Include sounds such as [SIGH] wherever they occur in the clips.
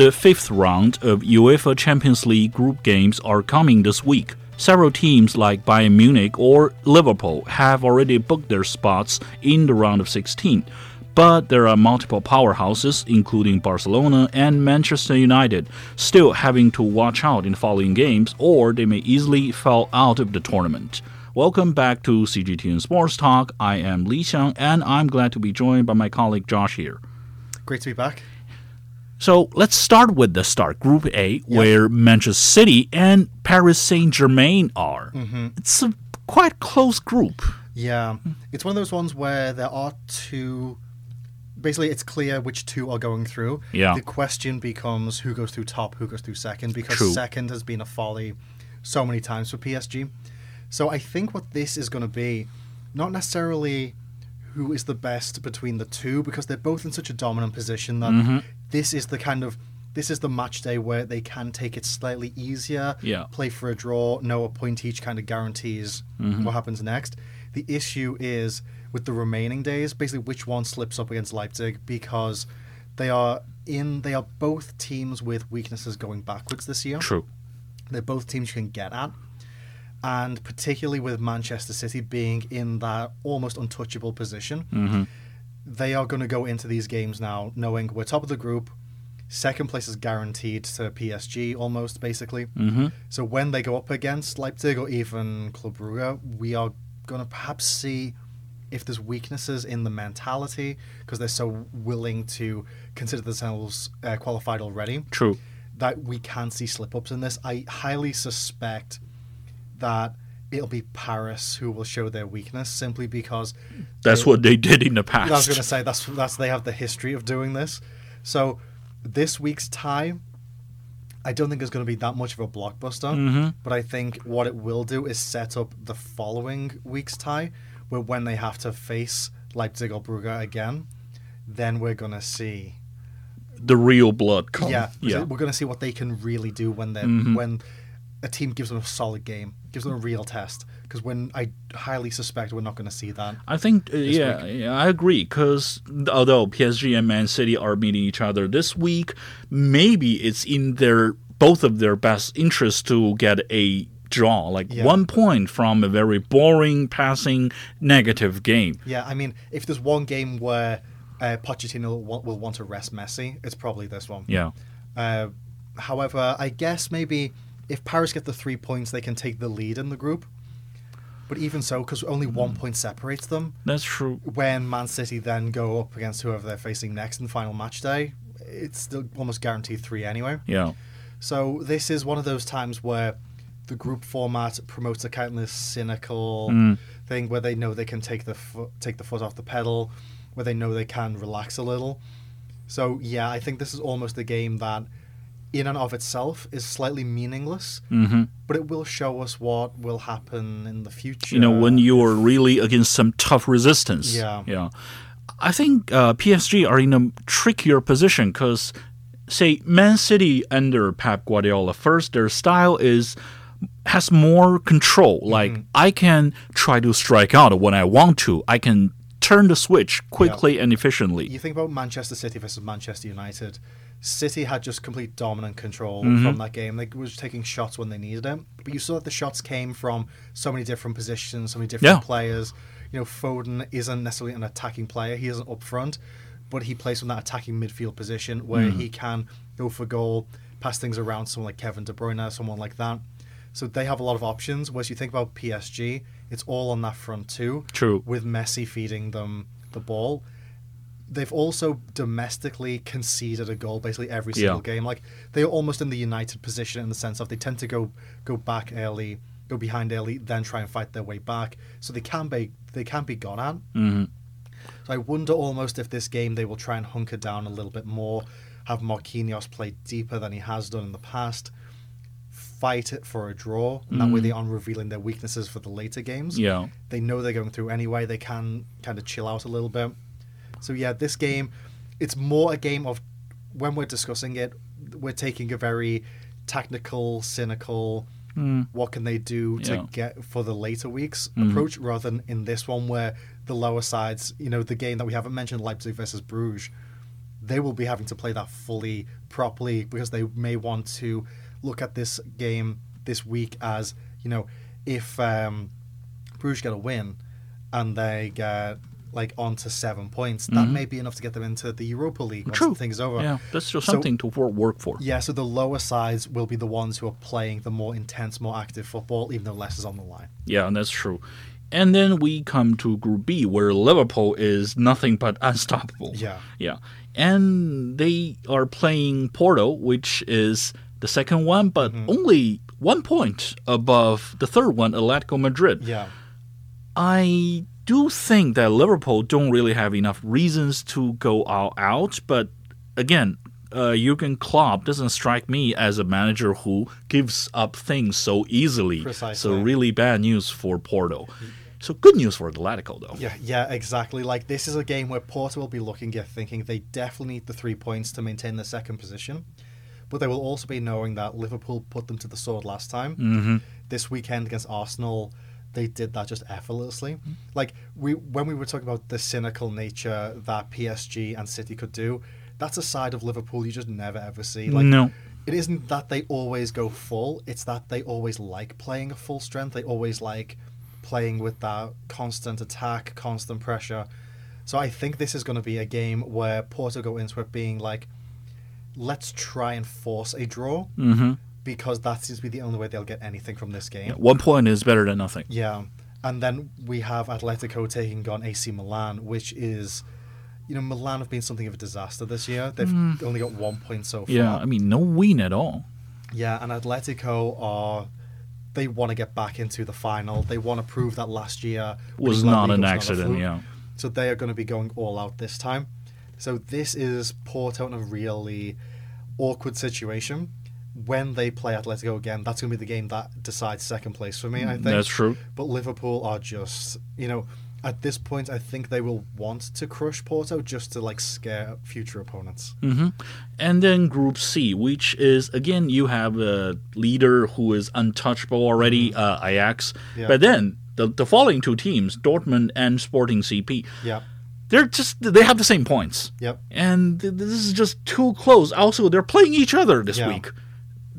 The fifth round of UEFA Champions League group games are coming this week. Several teams like Bayern Munich or Liverpool have already booked their spots in the round of 16. But there are multiple powerhouses, including Barcelona and Manchester United, still having to watch out in following games, or they may easily fall out of the tournament. Welcome back to CGTN Sports Talk. I am Li Xiang, and I'm glad to be joined by my colleague Josh here. Great to be back. So let's start with the start, Group A, where Manchester City and Paris Saint Germain are. Mm-hmm. It's a quite close group. Yeah, it's one of those ones where there are two. Basically, it's clear which two are going through. Yeah. The question becomes who goes through top, who goes through second, because True. second has been a folly so many times for PSG. So I think what this is going to be, not necessarily who is the best between the two, because they're both in such a dominant position that Mm-hmm. this is the kind of this is the match day where they can take it slightly easier, Yeah. play for a draw, no a point each kind of guarantees Mm-hmm. what happens next. The issue is with the remaining days, basically which one slips up against Leipzig because they are in they are both teams with weaknesses going backwards this year. True. They're both teams you can get at. And particularly with Manchester City being in that almost untouchable position, Mm-hmm. they are going to go into these games now knowing we're top of the group. Second place is guaranteed to PSG almost, basically. Mm-hmm. So when they go up against Leipzig or even Club Brugge, we are going to perhaps see if there's weaknesses in the mentality because they're so willing to consider themselves uh, qualified already True. that we can see slip ups in this. I highly suspect that it'll be Paris who will show their weakness simply because That's they- what they did in the past. I was going to say that's that's they have the history of doing this. So this week's tie, I don't think is going to be that much of a blockbuster. Mm-hmm. But I think what it will do is set up the following week's tie, where when they have to face Leipzig or Brugge again, then we're going to see. the real blood come. Yeah, yeah. we're going to see what they can really do when they Mhm. when a team gives them a solid game, gives them a real test. Because when I highly suspect we're not going to see that. I think, uh, yeah, yeah, I agree. Because although PSG and Man City are meeting each other this week, maybe it's in their both of their best interests to get a draw, like Yeah. one point from a very boring, passing, negative game. Yeah, I mean, if there's one game where uh, Pochettino will want, will want to rest Messi, it's probably this one. Yeah, Uh, however, I guess maybe if Paris get the three points, they can take the lead in the group. But even so, because only one point separates them, that's true. when Man City then go up against whoever they're facing next in the final match day, it's still almost guaranteed three anyway. Yeah, So this is one of those times where the group format promotes a kind of cynical Mm. thing where they know they can take the fo- take the foot off the pedal, where they know they can relax a little. So yeah, I think this is almost a game that, in and of itself, is slightly meaningless, hmm but it will show us what will happen in the future. you know, when you are really against some tough resistance. Yeah. yeah. I think uh, PSG are in a trickier position because, say, Man City under Pep Guardiola. First, their style is has more control. Like I can try to strike out when I want to. I can turn the switch quickly and efficiently. you think about Manchester City versus Manchester United. City had just complete dominant control Mm-hmm. from that game. They were taking shots when they needed it. But you saw that the shots came from so many different positions, so many different Yeah. players. You know, Foden isn't necessarily an attacking player. He isn't up front, but he plays from that attacking midfield position where Mm-hmm. he can go for goal, pass things around someone like Kevin De Bruyne, someone like that. So they have a lot of options. Whereas you think about PSG, it's all on that front too True. with Messi feeding them the ball. They've also domestically conceded a goal basically every single Yeah. game. Like they're almost in the United position in the sense of they tend to go go back early, go behind early, then try and fight their way back. So they can be they can be gone at. hmm So I wonder almost if this game they will try and hunker down a little bit more, have Marquinhos play deeper than he has done in the past, fight it for a draw, and that way they aren't revealing their weaknesses for the later games Yeah. they know they're going through anyway. They can kind of chill out a little bit. So yeah, this game, it's more a game of when we're discussing it, we're taking a very technical, cynical. Mm. What can they do to Yeah. get for the later weeks Mhm. approach rather than in this one where the lower sides, you know, the game that we haven't mentioned, Leipzig versus Bruges, they will be having to play that fully properly because they may want to look at this game this week as you know if um, Bruges get a win and they get like on to seven points, that may be enough to get them into the Europa League once True. the thing is over. Yeah, that's just So- something to work for. Yeah, so the lower sides will be the ones who are playing the more intense, more active football, even though less is on the line. Yeah, and that's true. And then we come to Group B, where Liverpool is nothing but [LAUGHS] unstoppable. Yeah. Yeah. And they are playing Porto, which is the second one, but Mm-hmm. only one point above the third one, Atletico Madrid. Yeah. I do think that Liverpool don't really have enough reasons to go all out, but again, uh, Jurgen Klopp doesn't strike me as a manager who gives up things so easily. Precisely. So really bad news for Porto. So good news for Atletico though. Yeah, yeah, exactly. Like this is a game where Porto will be looking at thinking they definitely need the three points to maintain their second position, but they will also be knowing that Liverpool put them to the sword last time. hmm This weekend against Arsenal, they did that just effortlessly. Like we when we were talking about the cynical nature that PSG and City could do, that's a side of Liverpool you just never ever see. Like no. it isn't that they always go full it's that they always like playing at full strength they always like playing with that constant attack constant pressure so i think this is going to be a game where porto go into it being like let's try and force a draw hmm because that seems to be the only way they'll get anything from this game One point is better than nothing. yeah. And then we have Atletico taking on AC Milan, which is, you know, Milan have been something of a disaster this year. They've mm. only got one point so far. Yeah, I mean no win at all. Yeah, and Atletico are they want to get back into the final. They want to prove that last year Was not an accident, fluke. yeah. So they are going to be going all out this time. So this is Porto in a really awkward situation. When they play Atletico again, that's going to be the game that decides second place for me. I think That's true. But Liverpool are just, you know, at this point, I think they will want to crush Porto just to like scare future opponents. hmm And then Group C, which is again you have a leader who is untouchable already, uh, Ajax. Mm-hmm. Yeah. But then the the following two teams, Dortmund and Sporting CP, Yep. they're just they have the same points, Yep. and th- this is just too close. Also, they're playing each other this Yeah. week.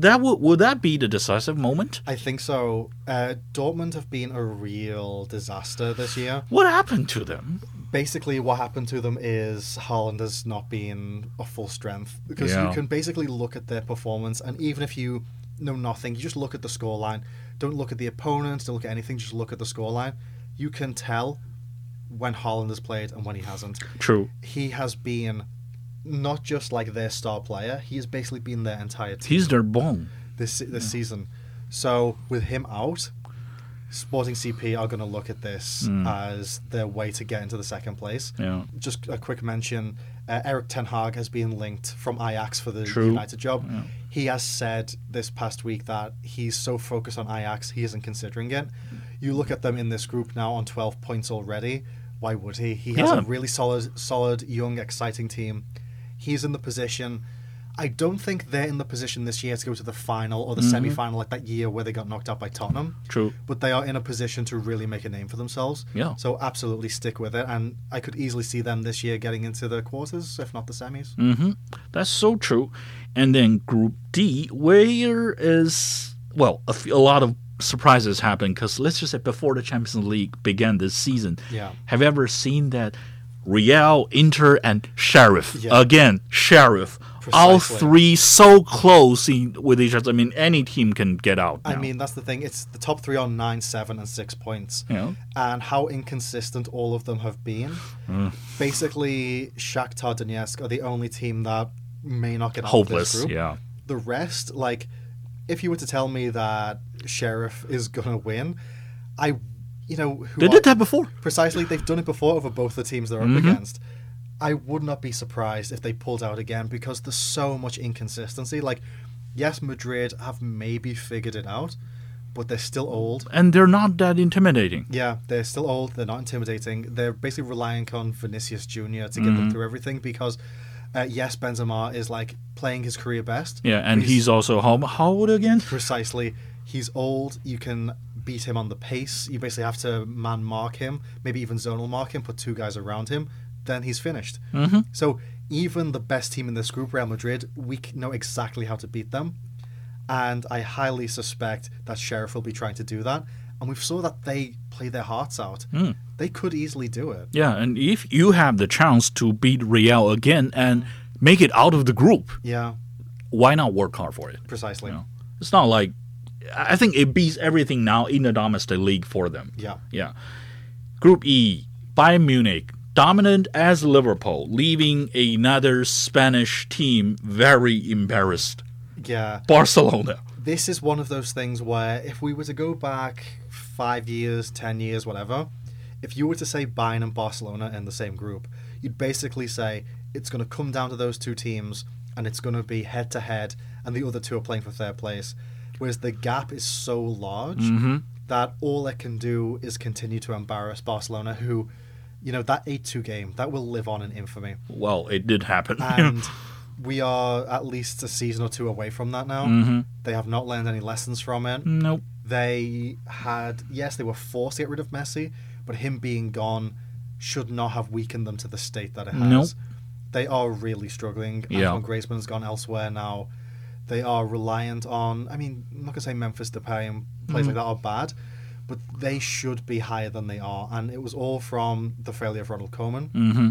That would would that be the decisive moment? I think so. Uh, Dortmund have been a real disaster this year. What happened to them? Basically, what happened to them is Haaland has not been a full strength because Yeah. you can basically look at their performance, and even if you know nothing, you just look at the scoreline. Don't look at the opponents. Don't look at anything. Just look at the scoreline. You can tell when Haaland has played and when he hasn't. True. He has been not just like their star player. He has basically been their entire team He's their bone. this this season. So with him out, Sporting CP are going to look at this Hmm. as their way to get into the second place. Yeah. Just a quick mention: uh, Erik ten Hag has been linked from Ajax for the True. United job. Yeah. He has said this past week that he's so focused on Ajax he isn't considering it. You look at them in this group now on twelve points already. Why would he? He has Yeah. a really solid, solid, young, exciting team. He's in the position. I don't think they're in the position this year to go to the final or the Mhm. semi-final like that year where they got knocked out by Tottenham. True. But they are in a position to really make a name for themselves. Yeah. So absolutely stick with it, and I could easily see them this year getting into the quarters, if not the semis. Mm-hmm. That's so true. And then Group D, where is well, a lot of surprises happen because let's just say before the Champions League began this season, Yeah. have you ever seen that Real, Inter, and Sheriff Yeah. again? Sheriff, all three so close in, with each other. I mean, any team can get out. I mean, that's the thing. It's the top three on nine, seven, and six points. know, and how inconsistent all of them have been. Mm. Basically, Shakhtar Donetsk are the only team that may not get out of hopeless. this group. Yeah, The rest, like, if you were to tell me that Sheriff is gonna win, I, you know, who they are- did that before. precisely. They've done it before over both the teams they're Mhm. up against. I would not be surprised if they pulled out again because there's so much inconsistency. Like, yes, Madrid have maybe figured it out, but they're still old. And they're not that intimidating. Yeah, they're still old. They're not intimidating. They're basically relying on Vinicius Junior to get them Mhm. through everything because, uh, yes, Benzema is like playing his career best. Yeah, and He's- he's also how, how old again? Precisely, he's old. You can beat him on the pace. You basically have to man mark him, maybe even zonal mark him. Put two guys around him. then he's finished. Mhm. So even the best team in this group, Real Madrid, we know exactly how to beat them, and I highly suspect that Sheriff will be trying to do that. And we've saw that they play their hearts out. Mm. They could easily do it. Yeah, and if you have the chance to beat Real again and make it out of the group, Yeah, why not work hard for it? precisely. Yeah. It's not like I think it beats everything now in the domestic league for them. Yeah. Yeah. Group E, Bayern Munich, dominant as Liverpool, leaving another Spanish team very embarrassed. Yeah. Barcelona. this is one of those things where if we were to go back five years, ten years, whatever, if you were to say Bayern and Barcelona in the same group, you'd basically say it's going to come down to those two teams and it's going to be head to head, and the other two are playing for third place. Whereas the gap is so large that all it can do is continue to embarrass Barcelona, who, you know, that 8 2 game, that will live on in infamy. Well, it did happen. And [LAUGHS] we are at least a season or two away from that now. hmm They have not learned any lessons from it. Nope. They had, yes, they were forced to get rid of Messi, but him being gone should not have weakened them to the state that it has. Nope. They are really struggling. Yeah. Antoine Griezmann's gone elsewhere now. They are reliant on, I mean, I'm not going to say Memphis Depay and plays Mm-hmm. like that are bad, but they should be higher than they are. And it was all from the failure of Ronald Koeman. hmm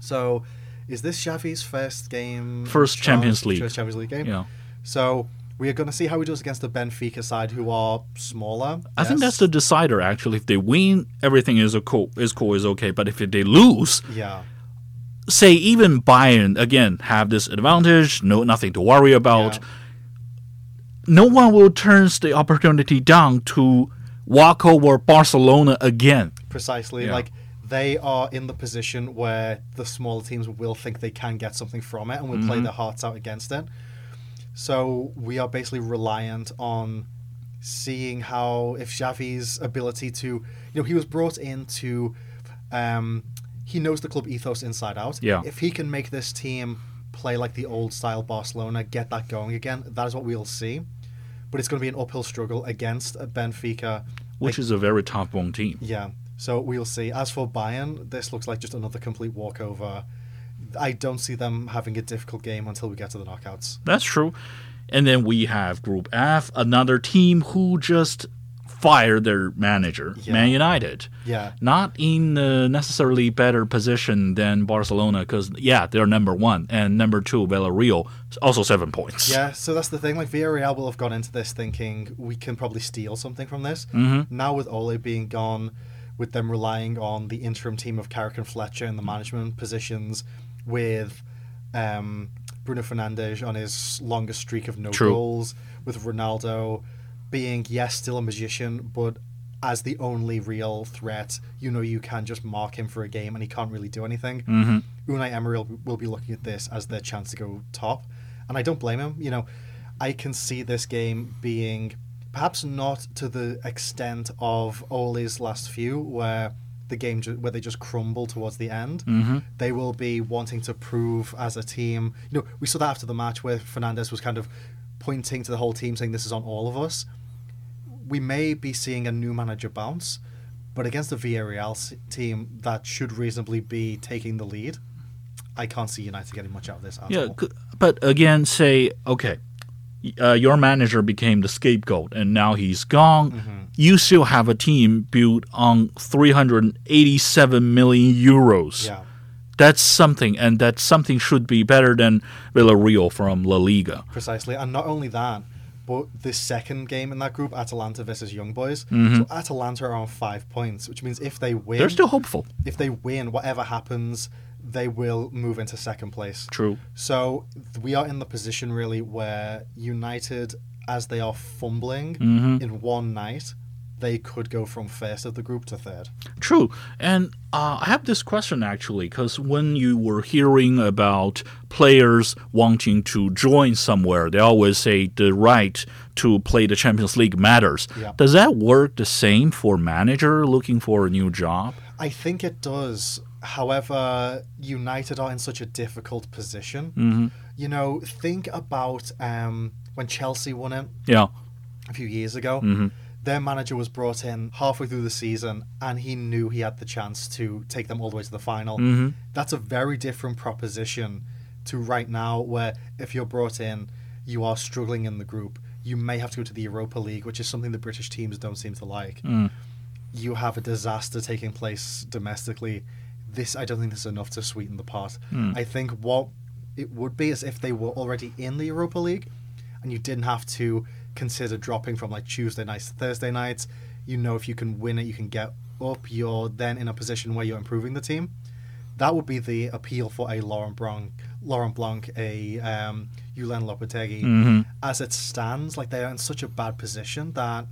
So is this Xavi's first game? First Champions League. First Champions League game? Yeah. So we are going to see how he does against the Benfica side, who are smaller. I think that's the decider actually. If they win, everything is a cool is cool is okay. But if they lose, yeah, say even Bayern again have this advantage, no nothing to worry about. Yeah. No one will turn the opportunity down to walk over Barcelona again. precisely. Yeah. Like they are in the position where the smaller teams will think they can get something from it and will Mm-hmm. play their hearts out against it. So we are basically reliant on seeing how if Xavi's ability to, you know, he was brought in to, um, he knows the club ethos inside out. Yeah. If he can make this team play like the old style Barcelona, get that going again, that is what we'll see. But it's going to be an uphill struggle against Benfica, which is a very top one team. yeah. So we'll see. As for Bayern, this looks like just another complete walkover. I don't see them having a difficult game until we get to the knockouts. That's true. And then we have Group F, another team who just fired their manager, Yeah. Man United. Yeah. Not in a necessarily better position than Barcelona because, yeah, they're number one. And number two, Villarreal, also seven points. Yeah, so that's the thing. Like Villarreal will have gone into this thinking we can probably steal something from this. Mhm. Now with Ole being gone, with them relying on the interim team of Carrick and Fletcher in the management positions, with um, Bruno Fernandes on his longest streak of no True. goals, with Ronaldo being yes still a magician, but as the only real threat, you know you can just mark him for a game and he can't really do anything. hmm Unai Emery will, be looking at this as their chance to go top, and I don't blame him. You know, I can see this game being perhaps not to the extent of Ole's last few, where the game ju- where they just crumble towards the end. hmm They will be wanting to prove as a team. You know, we saw that after the match where Fernandes was kind of pointing to the whole team, saying this is on all of us. We may be seeing a new manager bounce, but against the Villarreal team that should reasonably be taking the lead, I can't see United getting much out of this at Yeah, all. but again, say, okay, uh, your manager became the scapegoat and now he's gone. Mm-hmm. You still have a team built on 387 million euros. Yeah, That's something, and that something should be better than Villarreal from La Liga. precisely. And not only that, but the second game in that group, Atalanta versus Young Boys. Mhm. So Atalanta are on five points, which means if they win, They're still hopeful. if they win, whatever happens, they will move into second place. True. So we are in the position really where United, as they are fumbling Mhm. in one night, they could go from first of the group to third. True. And uh, I have this question actually, because when you were hearing about players wanting to join somewhere, they always say the right to play the Champions League matters. Yeah. Does that work the same for manager looking for a new job? I think it does. However, United are in such a difficult position. hmm You know, think about um, when Chelsea won it Yeah. a few years ago. hmm their manager was brought in halfway through the season and he knew he had the chance to take them all the way to the final. Mm-hmm. That's a very different proposition to right now, where if you're brought in, you are struggling in the group. You may have to go to the Europa League, which is something the British teams don't seem to like. Mm. You have a disaster taking place domestically. This, I don't think this is enough to sweeten the pot. Mm. I think what it would be is if they were already in the Europa League and you didn't have to consider dropping from like Tuesday nights to Thursday nights. You know, if you can win it, you can get up. You're then in a position where you're improving the team. That would be the appeal for a Laurent Blanc, Laurent Blanc, a um, Julen Lopetegui. Mm-hmm. As it stands, like they are in such a bad position that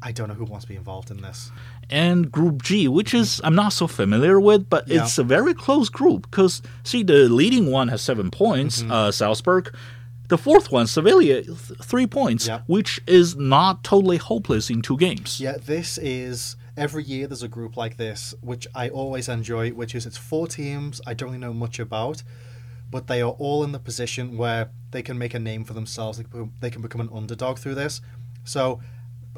I don't know who wants to be involved in this. and Group G, which is I'm not so familiar with, but Yeah. it's a very close group because see the leading one has seven points, Mm-hmm. uh, Salzburg. The fourth one, Sevilla, th- three points, Yeah. which is not totally hopeless in two games. Yeah, this is every year there's a group like this, which I always enjoy, which is it's four teams I don't really know much about, but they are all in the position where they can make a name for themselves. They can become, they can become an underdog through this. So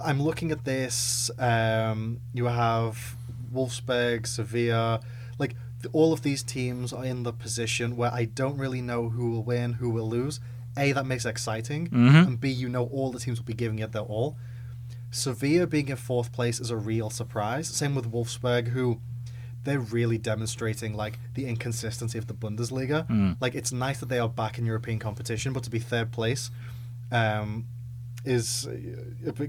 I'm looking at this. Um, you have Wolfsburg, Sevilla, like all of these teams are in the position where I don't really know who will win, who will lose. A, that makes it exciting, Mhm. and B, you know all the teams will be giving it their all. Sevilla being in fourth place is a real surprise. Same with Wolfsburg, who they're really demonstrating like the inconsistency of the Bundesliga. Mm. Like it's nice that they are back in European competition, but to be third place um, is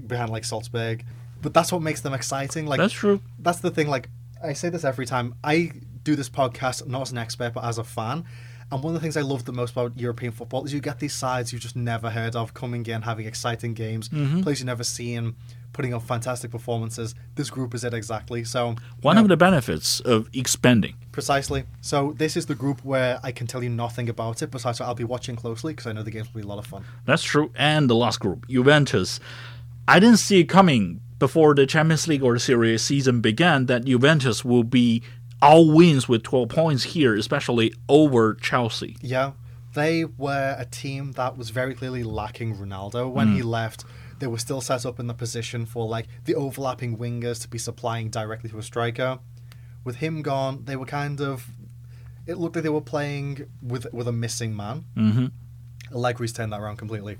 behind like Salzburg. But that's what makes them exciting. Like That's true. that's the thing. Like I say this every time. I do this podcast not as an expert, but as a fan. And one of the things I love the most about European football is you get these sides you've just never heard of coming in, having exciting games, Mhm. players you've never seen, putting up fantastic performances. This group is it exactly. So One you of the benefits of expanding. precisely. So this is the group where I can tell you nothing about it. Besides, I'll be watching closely because I know the games will be a lot of fun. That's true. And the last group, Juventus. I didn't see it coming before the Champions League or the Serie A season began that Juventus will be all wins with 12 points here, especially over Chelsea. Yeah, they were a team that was very clearly lacking Ronaldo when he left. They were still set up in the position for like the overlapping wingers to be supplying directly to a striker. With him gone, they were kind of. It looked like they were playing with with a missing man. hmm Allegri's turned that around completely.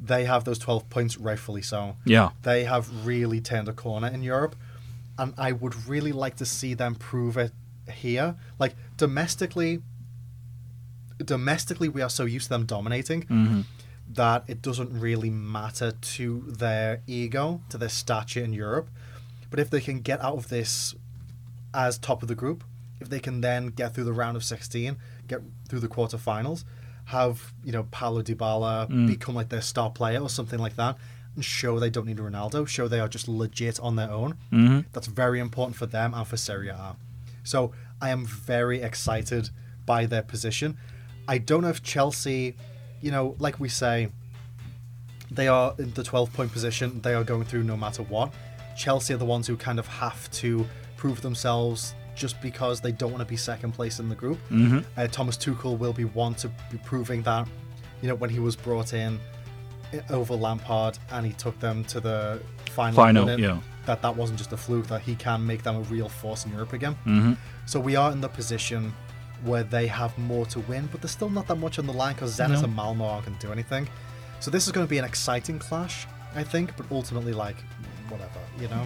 They have those twelve points, rightfully so. Yeah. They have really turned a corner in Europe, and I would really like to see them prove it here. Like domestically, domestically we are so used to them dominating hmm that it doesn't really matter to their ego, to their stature in Europe. But if they can get out of this as top of the group, if they can then get through the round of 16, get through the quarterfinals, have, you know, Paulo Dybala Mm. become like their star player or something like that, and show they don't need Ronaldo, show they are just legit on their own, hmm that's very important for them and for Serie A. So I am very excited by their position. I don't know if Chelsea, you know, like we say, they are in the 12 point position, they are going through no matter what. Chelsea are the ones who kind of have to prove themselves just because they don't want to be second place in the group. hmm Uh, Thomas Tuchel will be one to be proving that, you know, when he was brought in over Lampard and he took them to the final, Final, win it, yeah. that that wasn't just a fluke, that he can make them a real force in Europe again. hmm So we are in the position where they have more to win, but there's still not that much on the line because Zenit No. and Malmo aren't going to do anything. So this is going to be an exciting clash, I think, but ultimately, like, whatever, you know?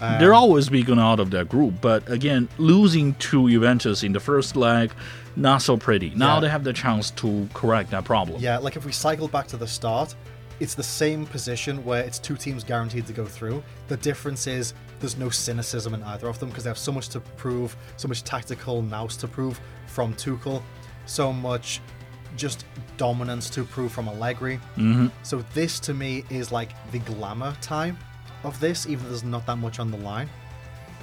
Um, They're always be going out of that group, but again, losing to Juventus in the first leg, not so pretty. Now Yeah. they have the chance to correct that problem. Yeah, like if we cycle back to the start, it's the same position where it's two teams guaranteed to go through. The difference is there's no cynicism in either of them because they have so much to prove, so much tactical nous to prove from Tuchel, so much just dominance to prove from Allegri. hmm So this to me is like the glamour time of this, even though there's not that much on the line.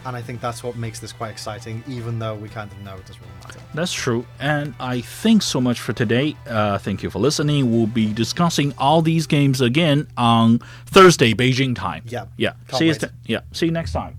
And I think that's what makes this quite exciting, even though we kind of know it doesn't really matter. That's true. And I think so much for today. Uh, thank you for listening. We'll be discussing all these games again on Thursday, Beijing time. Yeah. Yeah. See you. st- yeah. See you next time.